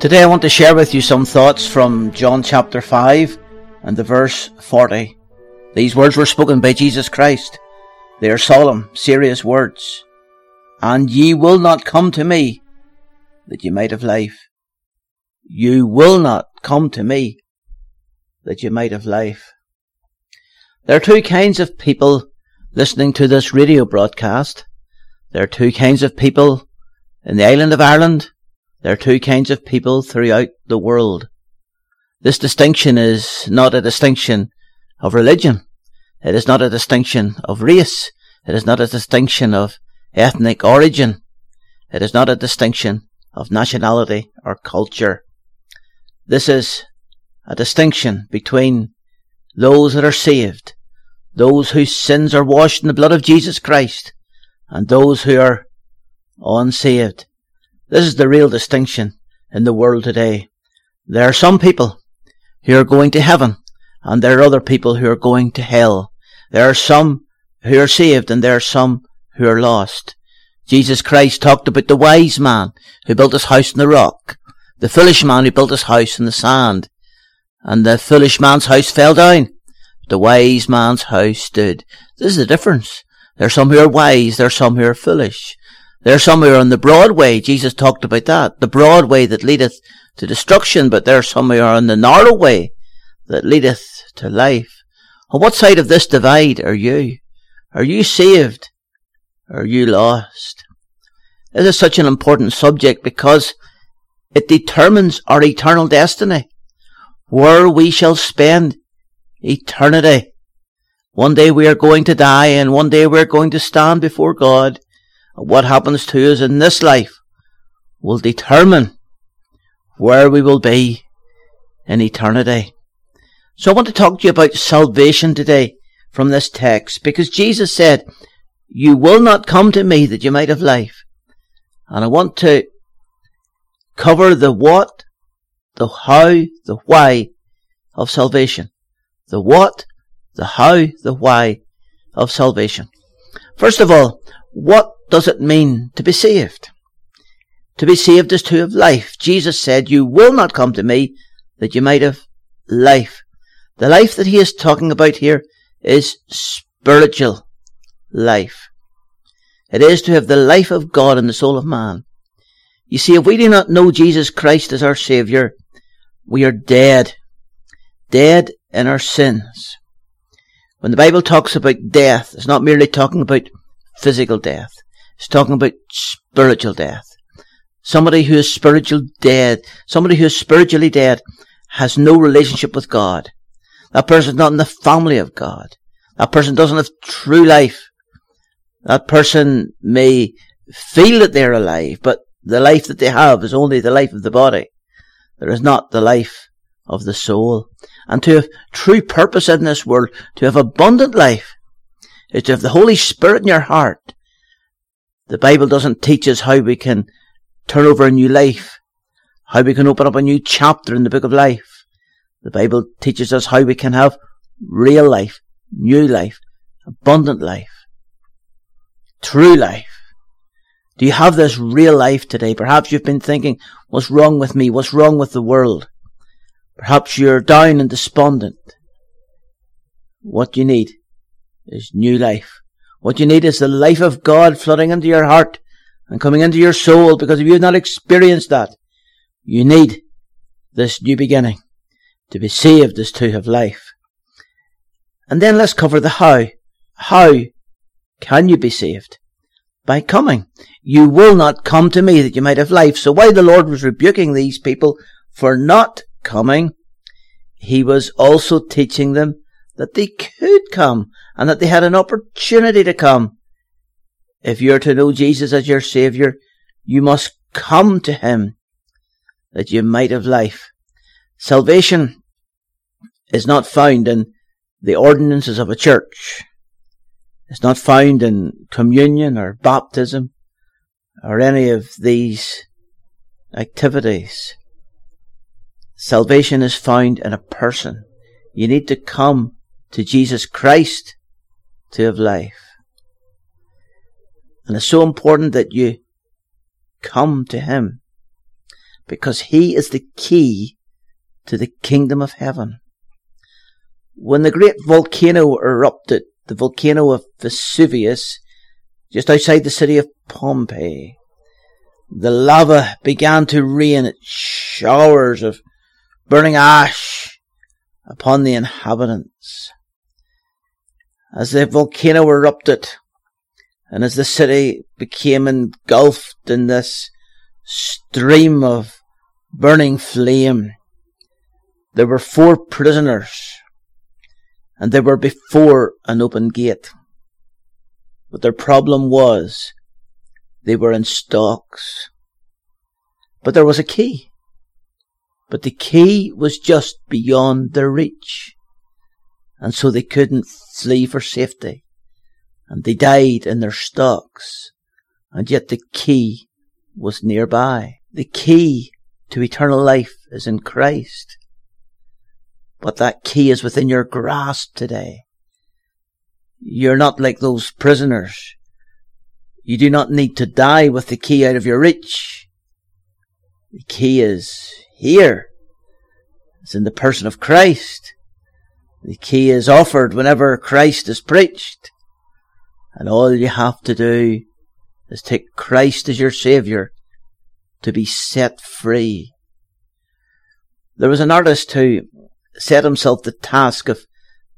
Today I want to share with you some thoughts from John chapter 5 and the verse 40. These words were spoken by Jesus Christ. They are solemn, serious words. And ye will not come to me that ye might have life. You will not come to me that you might have life. There are two kinds of people listening to this radio broadcast. There are two kinds of people in the island of Ireland there are two kinds of people throughout the world. This distinction is not a distinction of religion. It is not a distinction of race. It is not a distinction of ethnic origin. It is not a distinction of nationality or culture. This is a distinction between those that are saved, those whose sins are washed in the blood of Jesus Christ, and those who are unsaved. This is the real distinction in the world today. There are some people who are going to heaven, and there are other people who are going to hell. There are some who are saved, and there are some who are lost. Jesus Christ talked about the wise man who built his house in the rock, the foolish man who built his house in the sand, and the foolish man's house fell down. The wise man's house stood. This is the difference. There are some who are wise, there are some who are foolish. There's somewhere on the broad way. Jesus talked about that. The broad way that leadeth to destruction, but there's somewhere on the narrow way that leadeth to life. On what side of this divide are you? Are you saved? Are you lost? This is such an important subject because it determines our eternal destiny, where we shall spend eternity. One day we are going to die and one day we are going to stand before God what happens to us in this life will determine where we will be in eternity. So I want to talk to you about salvation today from this text because Jesus said, you will not come to me that you might have life. And I want to cover the what, the how, the why of salvation. The what, the how, the why of salvation. First of all, what does it mean to be saved? To be saved is to have life. Jesus said, You will not come to me that you might have life. The life that he is talking about here is spiritual life. It is to have the life of God in the soul of man. You see, if we do not know Jesus Christ as our Saviour, we are dead. Dead in our sins. When the Bible talks about death, it's not merely talking about physical death. It's talking about spiritual death. Somebody who is spiritual dead, somebody who is spiritually dead has no relationship with God. That person is not in the family of God. That person doesn't have true life. That person may feel that they're alive, but the life that they have is only the life of the body. There is not the life of the soul. And to have true purpose in this world, to have abundant life, is to have the Holy Spirit in your heart the Bible doesn't teach us how we can turn over a new life, how we can open up a new chapter in the book of life. The Bible teaches us how we can have real life, new life, abundant life, true life. Do you have this real life today? Perhaps you've been thinking, what's wrong with me? What's wrong with the world? Perhaps you're down and despondent. What you need is new life. What you need is the life of God flooding into your heart and coming into your soul because if you have not experienced that, you need this new beginning. To be saved is to have life. And then let's cover the how. How can you be saved? By coming. You will not come to me that you might have life. So while the Lord was rebuking these people for not coming, he was also teaching them that they could come and that they had an opportunity to come. If you're to know Jesus as your Saviour, you must come to Him that you might have life. Salvation is not found in the ordinances of a church. It's not found in communion or baptism or any of these activities. Salvation is found in a person. You need to come to Jesus Christ to have life. And it's so important that you come to Him because He is the key to the kingdom of heaven. When the great volcano erupted, the volcano of Vesuvius, just outside the city of Pompeii, the lava began to rain showers of burning ash upon the inhabitants. As the volcano erupted, and as the city became engulfed in this stream of burning flame, there were four prisoners, and they were before an open gate. But their problem was they were in stocks. But there was a key. But the key was just beyond their reach. And so they couldn't flee for safety. And they died in their stocks. And yet the key was nearby. The key to eternal life is in Christ. But that key is within your grasp today. You're not like those prisoners you do not need to die with the key out of your reach. The key is here. It's in the person of Christ. The key is offered whenever Christ is preached. And all you have to do is take Christ as your Saviour to be set free. There was an artist who set himself the task of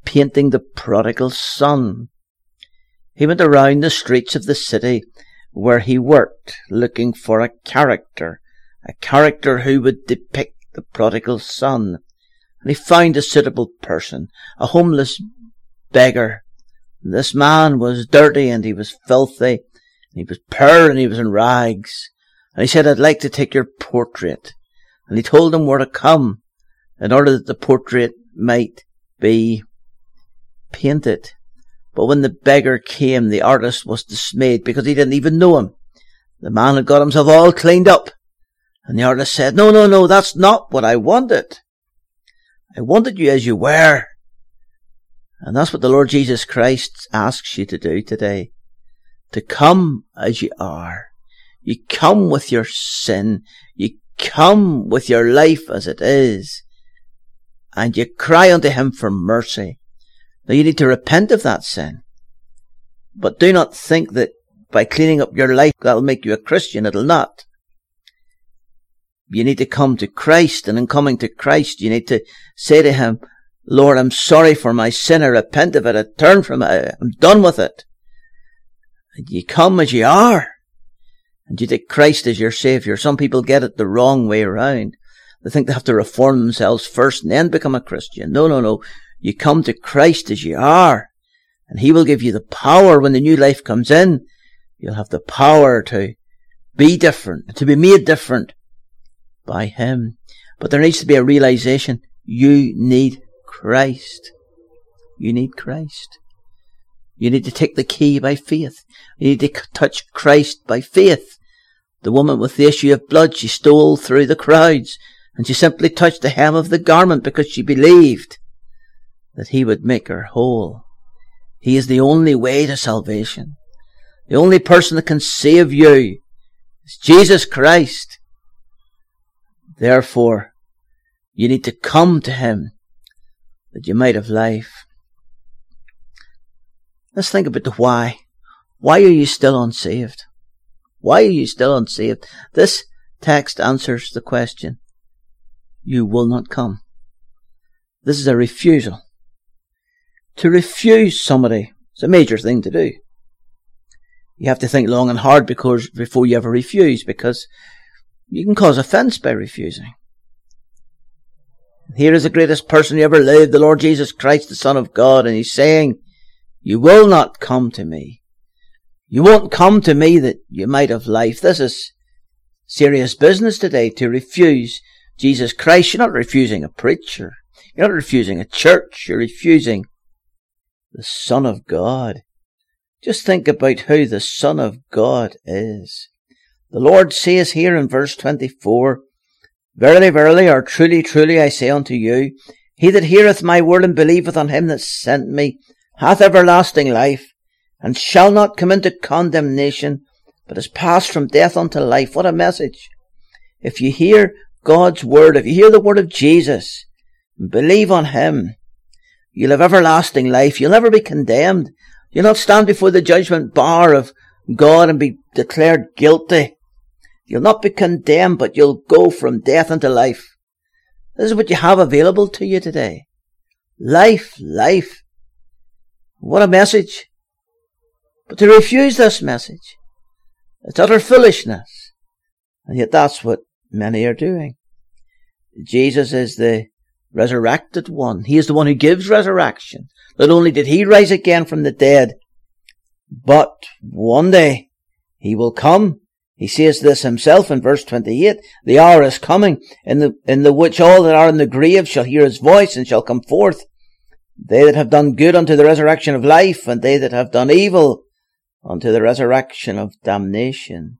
painting the prodigal son. He went around the streets of the city where he worked looking for a character, a character who would depict the prodigal son. And he found a suitable person, a homeless beggar. This man was dirty and he was filthy, and he was poor and he was in rags. And he said, I'd like to take your portrait. And he told him where to come in order that the portrait might be painted. But when the beggar came, the artist was dismayed because he didn't even know him. The man had got himself all cleaned up. And the artist said, No, no, no, that's not what I wanted. I wanted you as you were. And that's what the Lord Jesus Christ asks you to do today. To come as you are. You come with your sin. You come with your life as it is. And you cry unto Him for mercy. Now you need to repent of that sin. But do not think that by cleaning up your life that'll make you a Christian. It'll not. You need to come to Christ, and in coming to Christ, you need to say to Him, Lord, I'm sorry for my sin. I repent of it. I turn from it. I'm done with it. And you come as you are. And you take Christ as your Savior. Some people get it the wrong way around. They think they have to reform themselves first and then become a Christian. No, no, no. You come to Christ as you are, and He will give you the power when the new life comes in. You'll have the power to be different, to be made different by Him. But there needs to be a realization you need Christ. You need Christ. You need to take the key by faith. You need to touch Christ by faith. The woman with the issue of blood, she stole through the crowds and she simply touched the hem of the garment because she believed that he would make her whole. He is the only way to salvation. The only person that can save you is Jesus Christ. Therefore, you need to come to him that you might have life. Let's think about the why. Why are you still unsaved? Why are you still unsaved? This text answers the question. You will not come. This is a refusal. To refuse somebody is a major thing to do. You have to think long and hard because before you ever refuse, because you can cause offence by refusing. Here is the greatest person who ever lived, the Lord Jesus Christ, the Son of God, and he's saying, you will not come to me. You won't come to me that you might have life. This is serious business today to refuse Jesus Christ. You're not refusing a preacher. You're not refusing a church. You're refusing the Son of God. Just think about who the Son of God is. The Lord says here in verse 24, Verily, verily, or truly, truly, I say unto you, he that heareth my word and believeth on him that sent me hath everlasting life, and shall not come into condemnation, but is passed from death unto life. What a message. If you hear God's word, if you hear the word of Jesus, and believe on him, you'll have everlasting life. You'll never be condemned. You'll not stand before the judgment bar of God and be declared guilty. You'll not be condemned, but you'll go from death unto life. This is what you have available to you today. Life, life. What a message. But to refuse this message, it's utter foolishness. And yet that's what many are doing. Jesus is the resurrected one. He is the one who gives resurrection. Not only did he rise again from the dead, but one day he will come. He says this himself in verse 28. The hour is coming in the, in the which all that are in the grave shall hear his voice and shall come forth. They that have done good unto the resurrection of life and they that have done evil unto the resurrection of damnation.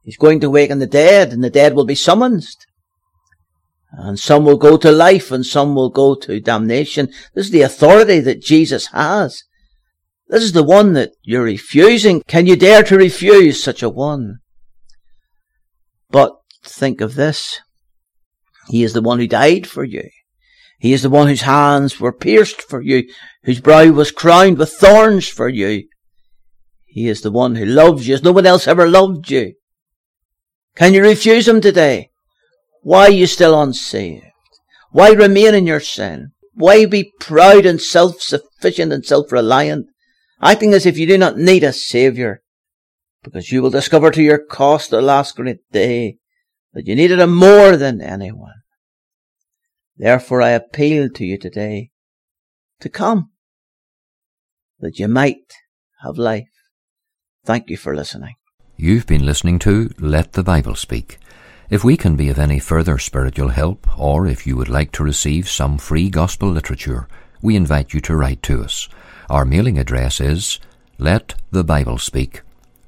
He's going to waken the dead, and the dead will be summoned. And some will go to life, and some will go to damnation. This is the authority that Jesus has. This is the one that you're refusing. Can you dare to refuse such a one? But think of this. He is the one who died for you. He is the one whose hands were pierced for you, whose brow was crowned with thorns for you, he is the one who loves you as no one else ever loved you. Can you refuse Him today? Why are you still unsaved? Why remain in your sin? Why be proud and self-sufficient and self-reliant, acting as if you do not need a Saviour? Because you will discover to your cost the last great day that you needed Him more than anyone. Therefore I appeal to you today to come, that you might have life. Thank you for listening. You've been listening to Let the Bible Speak. If we can be of any further spiritual help, or if you would like to receive some free gospel literature, we invite you to write to us. Our mailing address is Let the Bible Speak,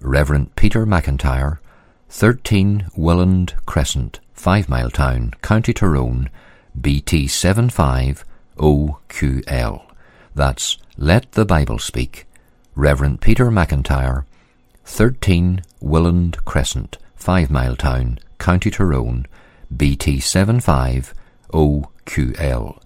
Reverend Peter McIntyre, 13 Willand Crescent, Five Mile Town, County Tyrone, BT 75OQL. That's Let the Bible Speak, Reverend Peter McIntyre, 13 Willand Crescent, Five Mile Town, County Tyrone, BT75OQL.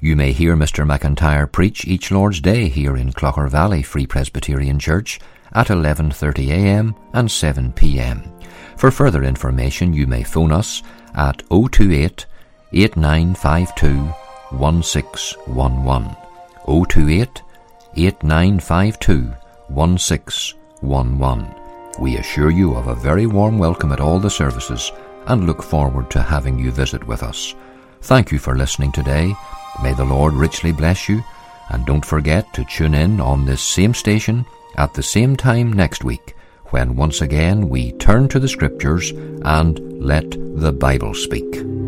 You may hear Mr. McIntyre preach each Lord's Day here in Clogher Valley Free Presbyterian Church at 11.30am and 7pm. For further information you may phone us at 028 8952 1611 028 8952 1611 1 1. We assure you of a very warm welcome at all the services and look forward to having you visit with us. Thank you for listening today. May the Lord richly bless you, and don't forget to tune in on this same station at the same time next week when once again we turn to the Scriptures and let the Bible speak.